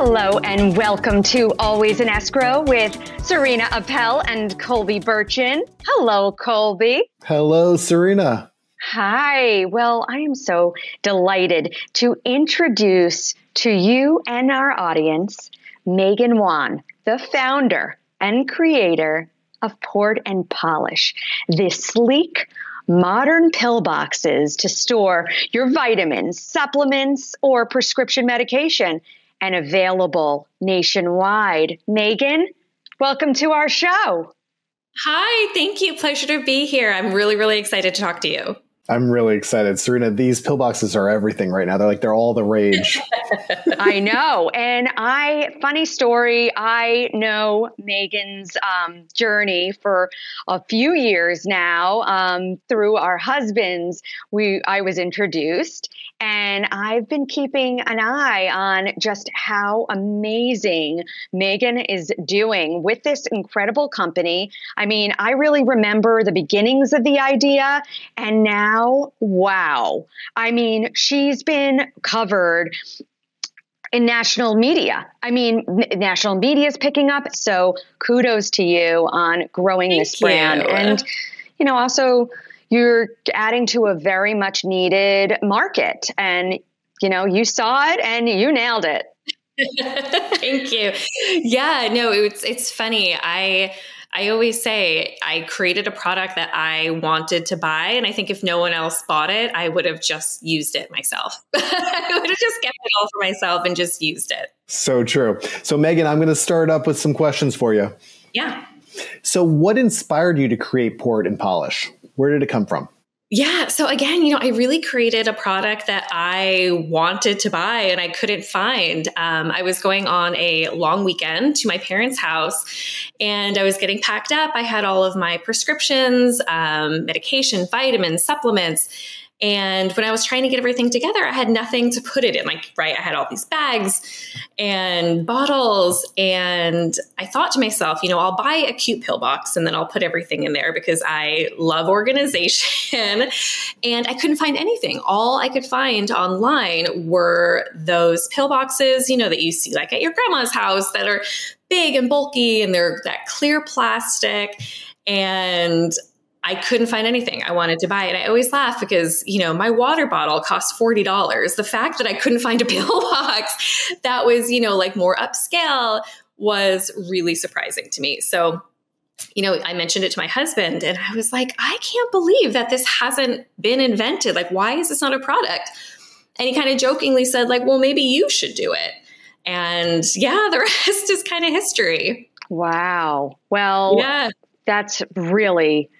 Hello and welcome to Always in Escrow with Serena Appel and Colby Burchin. Hello, Colby. Hello, Serena. Hi. Well, I am so delighted to introduce to you and our audience Megan Wan, the founder and creator of Port and Polish, this sleek, modern pillboxes to store your vitamins, supplements, or prescription medication and available nationwide. Megan, welcome to our show. Hi, thank you. Pleasure to be here. I'm really, really excited to talk to you. I'm really excited. Serena, these pillboxes are everything right now. They're like, they're all the rage. I know. And I, funny story, I know Megan's um, journey for a few years now um, through our husbands. We, I was introduced and I've been keeping an eye on just how amazing Megan is doing with this incredible company. I mean, I really remember the beginnings of the idea, and now, wow. I mean, she's been covered in national media. I mean, national media is picking up. So kudos to you on growing Thank this brand. you. And, you know, also you're adding to a very much needed market. And, you know, you saw it and you nailed it. Thank you. Yeah, no, it's it's funny. I I always say I created a product that I wanted to buy, and I think if no one else bought it, I would have just used it myself. I would have just kept it all for myself and just used it. so true. So, Megan, I'm going to start up with some questions for you. Yeah. So, what inspired you to create Port and Polish? Where did it come from? Yeah. So again, you know, I really created a product that I wanted to buy and I couldn't find. Um, I was going on a long weekend to my parents' house and I was getting packed up. I had all of my prescriptions, um, medication, vitamins, supplements. And when I was trying to get everything together, I had nothing to put it in. Like, right, I had all these bags and bottles. And I thought to myself, you know, I'll buy a cute pill box and then I'll put everything in there because I love organization. and I couldn't find anything. All I could find online were those pill boxes, you know, that you see like at your grandma's house that are big and bulky and they're that clear plastic. And I couldn't find anything I wanted to buy. And I always laugh because, you know, my water bottle cost $40. The fact that I couldn't find a pillbox that was, you know, like more upscale was really surprising to me. So, you know, I mentioned it to my husband and I was like, I can't believe that this hasn't been invented. Like, why is this not a product? And he kind of jokingly said, like, well, maybe you should do it. And yeah, the rest is kind of history. Wow. Well, Yeah. that's really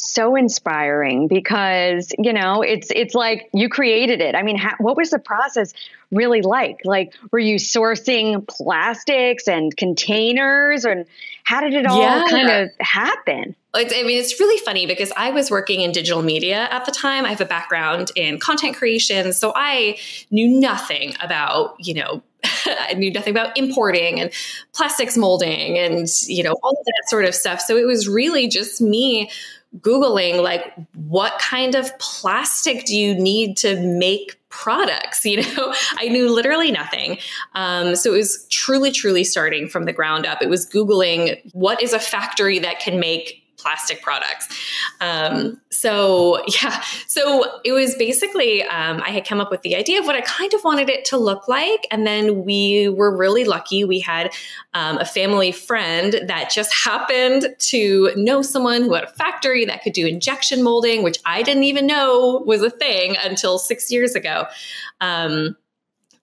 so inspiring because you know it's it's like you created it i mean ha- what was the process really like like were you sourcing plastics and containers and how did it all Yeah. kind of happen It's, I mean, it's really funny because I was working in digital media at the time. I have a background in content creation, so I knew nothing about, you know, I knew nothing about importing and plastics molding and, you know, all of that sort of stuff. So it was really just me Googling, like, what kind of plastic do you need to make products? You know, I knew literally nothing. Um, so it was truly, truly starting from the ground up. It was Googling, what is a factory that can make plastic products. Um, so yeah, so it was basically um, I had come up with the idea of what I kind of wanted it to look like, and then we were really lucky. We had um, a family friend that just happened to know someone who had a factory that could do injection molding, which I didn't even know was a thing until six years ago. Um,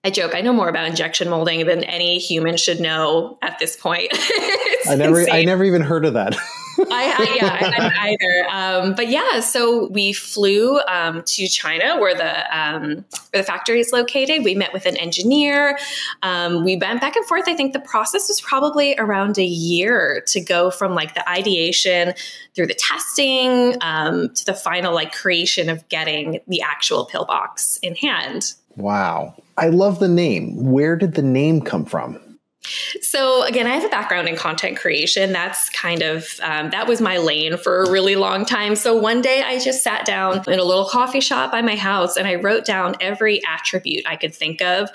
I joke, I know more about injection molding than any human should know at this point. I never, I never even heard of that. I, I yeah, I hadn't either. Um, but yeah, so we flew um, to China, where the um, where the factory is located. We met with an engineer. Um, we went back and forth. I think the process was probably around a year to go from like the ideation through the testing um, to the final like creation of getting the actual pillbox in hand. wow. I love the name. Where did the name come from? So again, I have a background in content creation. That's kind of um, that was my lane for a really long time. So one day I just sat down in a little coffee shop by my house and I wrote down every attribute I could think of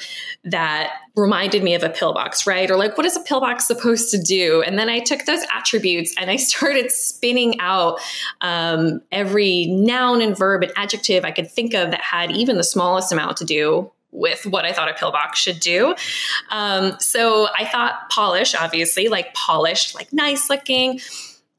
that reminded me of a pillbox, right? Or like, what is a pillbox supposed to do? And then I took those attributes and I started spinning out um, every noun and verb and adjective I could think of that had even the smallest amount to do with what I thought a pillbox should do. Um, so I thought polish, obviously, like polished, like nice looking.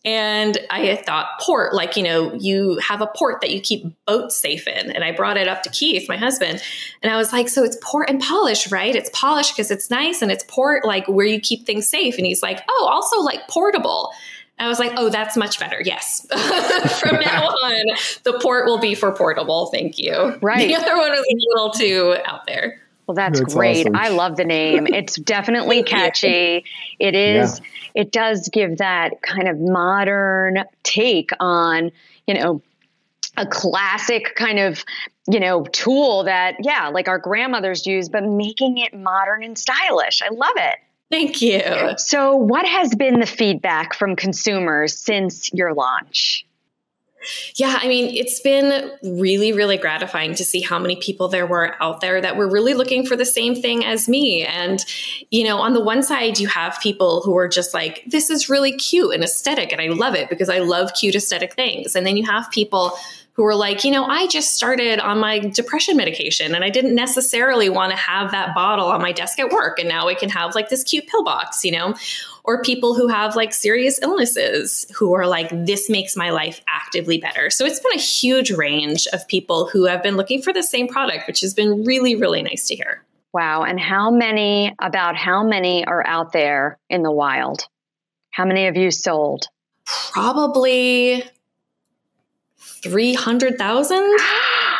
And I thought port, like, you know, you have a port that you keep boats safe in. And I brought it up to Keith, my husband, and I was like, so it's port and polish, right? It's polish because it's nice and it's port, like where you keep things safe. And he's like, oh, also like portable. I was like, oh, that's much better. Yes. From now on, the port will be for portable. Thank you. Right. The other one was a little too out there. Well, that's, that's great. Awesome. I love the name. It's definitely catchy. It is, yeah. it does give that kind of modern take on, you know, a classic kind of, you know, tool that, yeah, like our grandmothers use, but making it modern and stylish. I love it. Thank you. So, what has been the feedback from consumers since your launch? Yeah, I mean, it's been really, really gratifying to see how many people there were out there that were really looking for the same thing as me. And, you know, on the one side, you have people who are just like, this is really cute and aesthetic, and I love it because I love cute aesthetic things. And then you have people who were like, you know, I just started on my depression medication and I didn't necessarily want to have that bottle on my desk at work. And now we can have like this cute pill box, you know, or people who have like serious illnesses who are like, this makes my life actively better. So it's been a huge range of people who have been looking for the same product, which has been really, really nice to hear. Wow. And how many, about how many are out there in the wild? How many have you sold? Probably 300,000.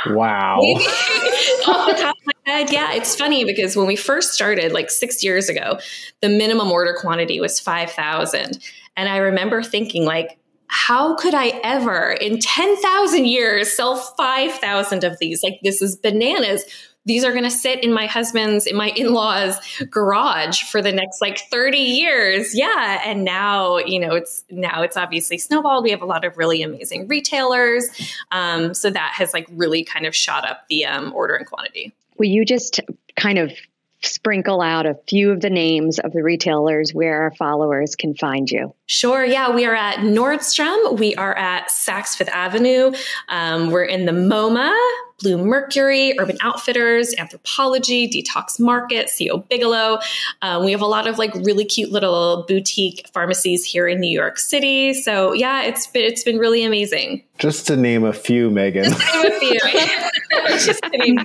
Wow. Off the top of my head. Yeah, it's funny because when we first started, like six years ago, the minimum order quantity was 5,000. And I remember thinking, like, how could I ever in 10,000 years sell 5,000 of these? Like, this is bananas these are going to sit in my husband's in my in-laws garage for the next like 30 years yeah and now you know it's now it's obviously snowballed we have a lot of really amazing retailers um, so that has like really kind of shot up the um, and quantity will you just kind of sprinkle out a few of the names of the retailers where our followers can find you? Sure. Yeah, we are at Nordstrom. We are at Saks Fifth Avenue. Um, we're in the MoMA, Bluemercury, Urban Outfitters, Anthropologie, Detox Market, CO Bigelow. Um, we have a lot of like really cute little boutique pharmacies here in New York City. So yeah, it's been it's been really amazing. Just to name a few, Megan. Just to name a few. Just a few.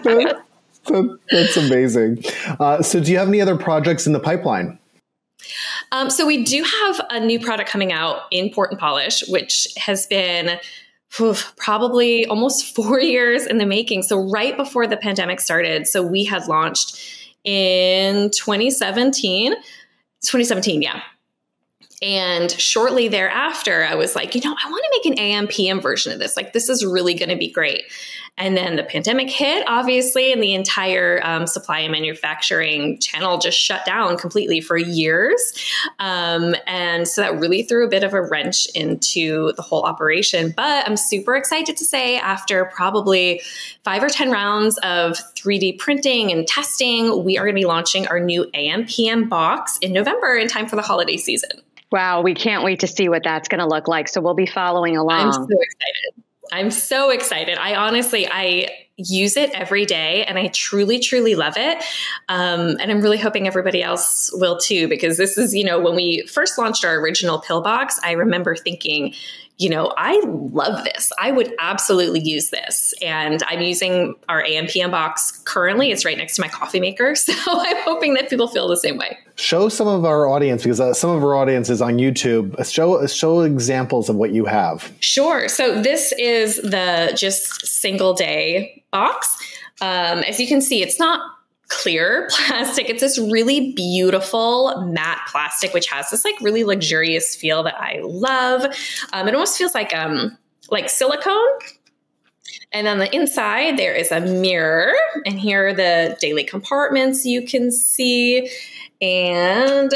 that, that's amazing. Uh, so, do you have any other projects in the pipeline? Um, so, we do have a new product coming out in Port and Polish, which has been probably almost four years in the making. So, right before the pandemic started, so we had launched in 2017. 2017, yeah. And shortly thereafter, I was like, you know, I want to make an AM PM version of this. Like, this is really going to be great. And then the pandemic hit, obviously, and the entire um, supply and manufacturing channel just shut down completely for years. Um, and so that really threw a bit of a wrench into the whole operation. But I'm super excited to say, after probably five or 10 rounds of 3D printing and testing, we are going to be launching our new AM PM box in November in time for the holiday season. Wow, we can't wait to see what that's going to look like. So we'll be following along. I'm so excited. I'm so excited. I honestly, I use it every day and I truly, truly love it. Um, and I'm really hoping everybody else will too, because this is, you know, when we first launched our original pill box, I remember thinking, you know, I love this. I would absolutely use this. And I'm using our AMPM box currently. It's right next to my coffee maker. So I'm hoping that people feel the same way. Show some of our audience, because uh, some of our audience is on YouTube. Show, show examples of what you have. Sure. So this is the just single day box. Um, as you can see, it's not clear plastic. It's this really beautiful matte plastic, which has this like really luxurious feel that I love. Um, it almost feels like um like silicone. And on the inside, there is a mirror, and here are the daily compartments you can see. And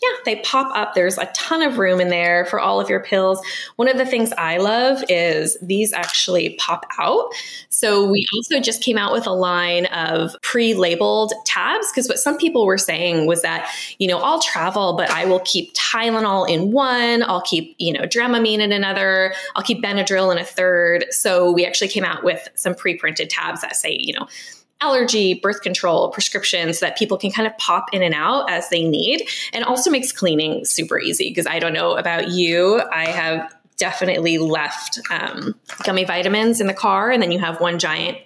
yeah, they pop up. There's a ton of room in there for all of your pills. One of the things I love is these actually pop out. So we also just came out with a line of pre-labeled tabs because what some people were saying was that, you know, I'll travel, but I will keep Tylenol in one, I'll keep, you know, Dramamine in another, I'll keep Benadryl in a third. So we actually came out with some pre-printed tabs that say, you know, allergy, birth control, prescriptions that people can kind of pop in and out as they need. And also makes cleaning super easy because I don't know about you. I have definitely left um, gummy vitamins in the car, and then you have one giant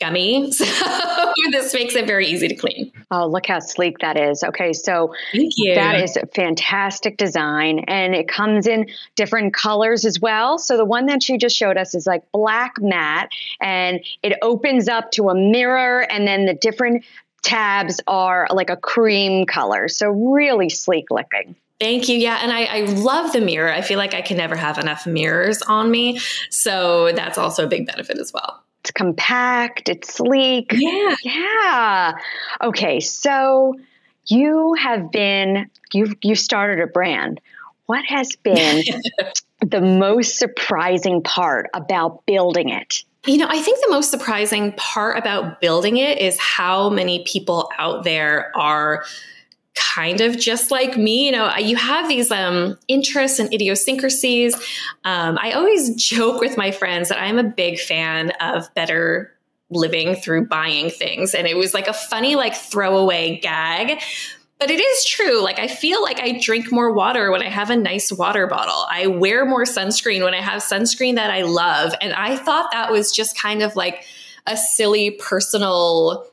gummy. So this makes it very easy to clean. Oh, look how sleek that is. Okay, so that is a fantastic design and it comes in different colors as well. So the one that you just showed us is like black matte and it opens up to a mirror and then the different tabs are like a cream color. So really sleek looking. Thank you. Yeah. And I, I, love the mirror. I feel like I can never have enough mirrors on me. So that's also a big benefit as well. Compact, it's sleek. Yeah. Yeah. Okay, so you have been you've you started a brand. What has been the most surprising part about building it? You know, I think the most surprising part about building it is how many people out there are kind of just like me. You know, you have these um, interests and idiosyncrasies. Um, I always joke with my friends that I'm a big fan of better living through buying things. And it was like a funny, like, throwaway gag. But it is true. Like, I feel like I drink more water when I have a nice water bottle. I wear more sunscreen when I have sunscreen that I love. And I thought that was just kind of like a silly personal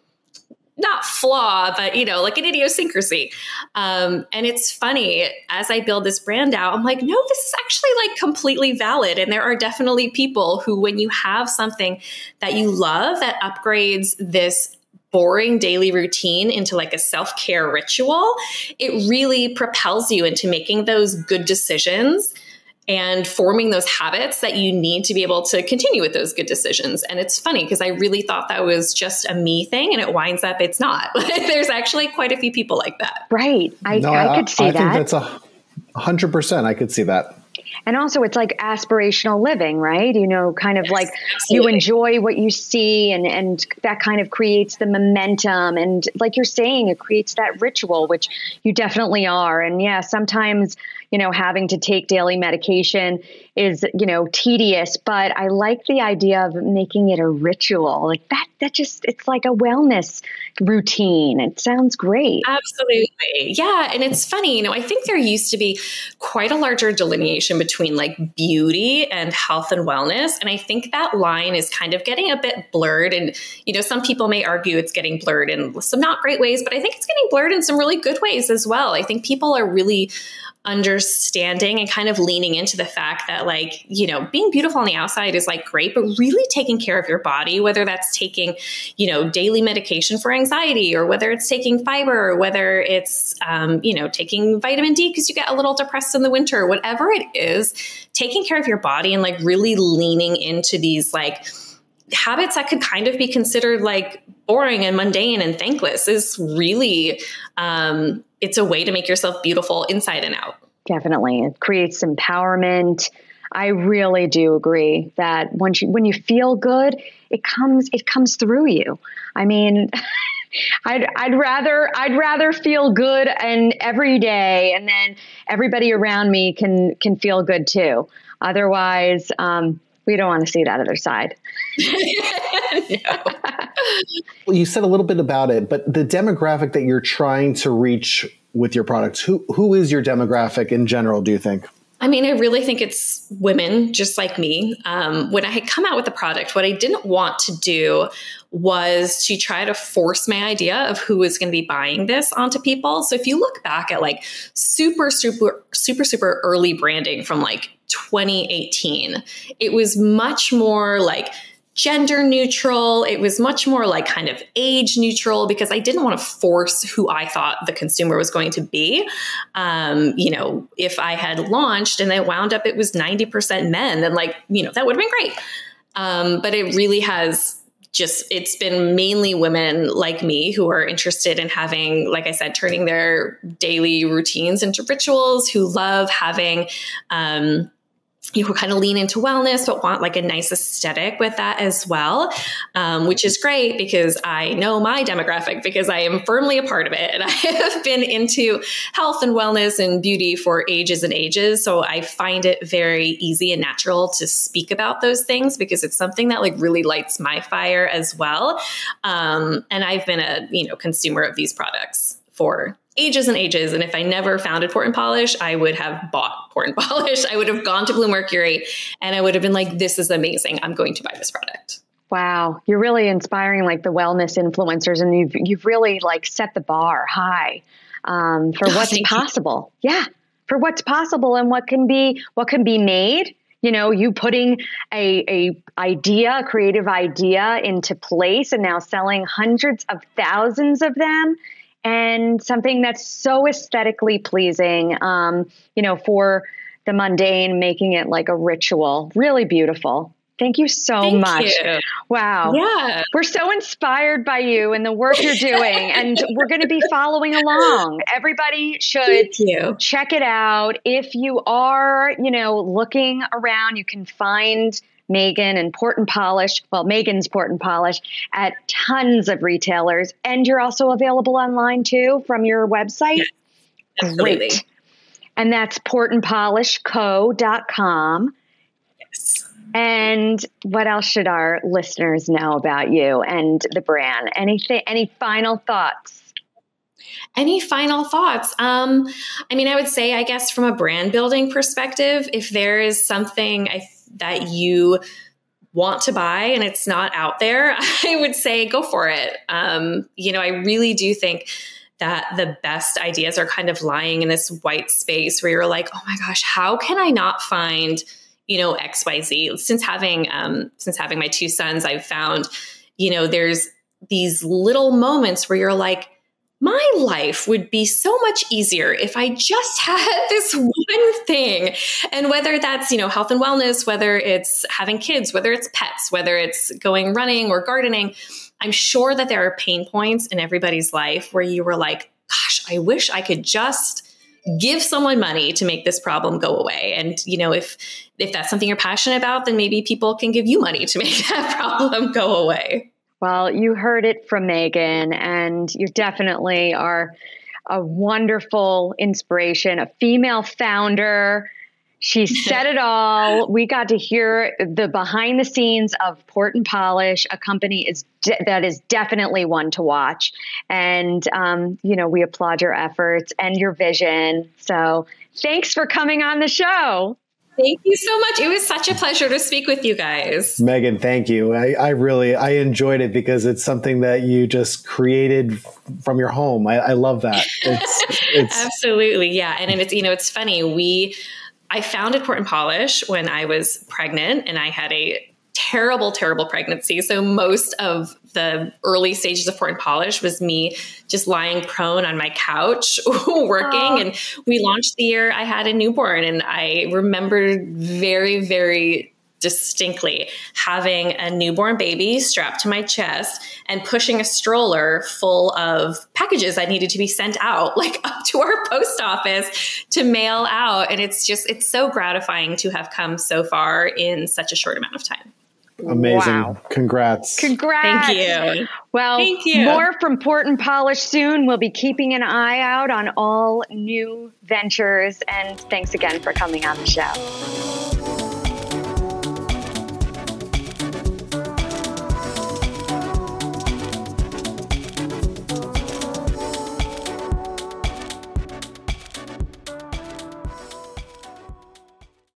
not flaw, but you know, like an idiosyncrasy. Um, and it's funny as I build this brand out, I'm like, no, this is actually like completely valid. And there are definitely people who, when you have something that you love that upgrades this boring daily routine into like a self care ritual, it really propels you into making those good decisions and forming those habits that you need to be able to continue with those good decisions. And it's funny because I really thought that was just a me thing, and it winds up it's not. There's actually quite a few people like that. Right. I, no, I, I could see I that. I think that's a hundred percent. I could see that. And also, it's like aspirational living, right? You know, kind of yes, like absolutely. you enjoy what you see, and, and that kind of creates the momentum. And like you're saying, it creates that ritual, which you definitely are. And yeah, sometimes you know, having to take daily medication is, you know, tedious, but I like the idea of making it a ritual. Like that, that just, it's like a wellness routine. It sounds great. Absolutely. Yeah. And it's funny, you know, I think there used to be quite a larger delineation between like beauty and health and wellness. And I think that line is kind of getting a bit blurred. And, you know, some people may argue it's getting blurred in some not great ways, but I think it's getting blurred in some really good ways as well. I think people are really understanding and kind of leaning into the fact that like you know being beautiful on the outside is like great but really taking care of your body whether that's taking you know daily medication for anxiety or whether it's taking fiber or whether it's um, you know taking vitamin d because you get a little depressed in the winter whatever it is taking care of your body and like really leaning into these like habits that could kind of be considered like boring and mundane and thankless is really um, it's a way to make yourself beautiful inside and out definitely it creates empowerment i really do agree that once you when you feel good it comes it comes through you i mean I'd, I'd rather I'd rather feel good and every day, and then everybody around me can can feel good too. Otherwise, um, we don't want to see that other side. well, you said a little bit about it, but the demographic that you're trying to reach with your products, who who is your demographic in general? Do you think? I mean, I really think it's women just like me. Um, when I had come out with the product, what I didn't want to do was to try to force my idea of who was going to be buying this onto people. So if you look back at like super, super, super, super early branding from like 2018. It was much more like gender neutral. It was much more like kind of age neutral because I didn't want to force who I thought the consumer was going to be. Um, you know, if I had launched and then wound up it was 90% men, then like, you know, that would have been great. Um, but it really has just it's been mainly women like me who are interested in having like i said turning their daily routines into rituals who love having um, you know, kind of lean into wellness, but want like a nice aesthetic with that as well, um, which is great because I know my demographic because I am firmly a part of it. And I have been into health and wellness and beauty for ages and ages. So I find it very easy and natural to speak about those things because it's something that like really lights my fire as well. Um, and I've been a, you know, consumer of these products for ages and ages. And if I never founded Port and Polish, I would have bought Port and Polish. I would have gone to Blue Mercury and I would have been like, this is amazing. I'm going to buy this product. Wow, you're really inspiring like the wellness influencers, and you've you've really like set the bar high um, for oh, what's possible. You. Yeah, for what's possible and what can be what can be made. You know, you putting a a idea, a creative idea into place, and now selling hundreds of thousands of them and something that's so aesthetically pleasing, um, you know, for the mundane, making it like a ritual. Really beautiful. Thank you so Thank much. You. Wow. Yeah. We're so inspired by you and the work you're doing. and we're going to be following along. Everybody should check it out. If you are, you know, looking around, you can find Megan and Port and Polish, well, Megan's Port and Polish at tons of retailers. And you're also available online too from your website. Yes, Great. And that's portandpolishco.com. Yes. And what else should our listeners know about you and the brand? Anything any final thoughts? Any final thoughts? Um, I mean, I would say, I guess, from a brand building perspective, if there is something I that you want to buy and it's not out there, I would say go for it. Um, you know, I really do think that the best ideas are kind of lying in this white space where you're like, oh my gosh, how can I not find, you know, XYZ? Since having um, since having my two sons, I've found, you know, there's these little moments where you're like, my life would be so much easier if I just had this one thing. And whether that's, you know, health and wellness, whether it's having kids, whether it's pets, whether it's going running or gardening, I'm sure that there are pain points in everybody's life where you were like, gosh, I wish I could just give someone money to make this problem go away and you know if if that's something you're passionate about then maybe people can give you money to make that problem go away well, you heard it from Megan, and you definitely are a wonderful inspiration, a female founder. She said it all. We got to hear the behind the scenes of Port and Polish, a company is de- that is definitely one to watch. And um, you know, we applaud your efforts and your vision. So, thanks for coming on the show. Thank you so much. It was such a pleasure to speak with you guys. Megan, thank you. I, I really I enjoyed it because it's something that you just created from your home. I, I love that. It's, it's absolutely yeah, and, and it's you know it's funny we. I founded Port and Polish when I was pregnant, and I had a terrible, terrible pregnancy. So most of the early stages of Port and Polish was me just lying prone on my couch working. Aww. And we launched the year I had a newborn. And I remember very, very distinctly having a newborn baby strapped to my chest and pushing a stroller full of packages that needed to be sent out like up to our post office to mail out and it's just it's so gratifying to have come so far in such a short amount of time Amazing. Wow. Congrats. Congrats. Thank you. Well, Thank you. more from Port and Polish soon. We'll be keeping an eye out on all new ventures. And thanks again for coming on the show.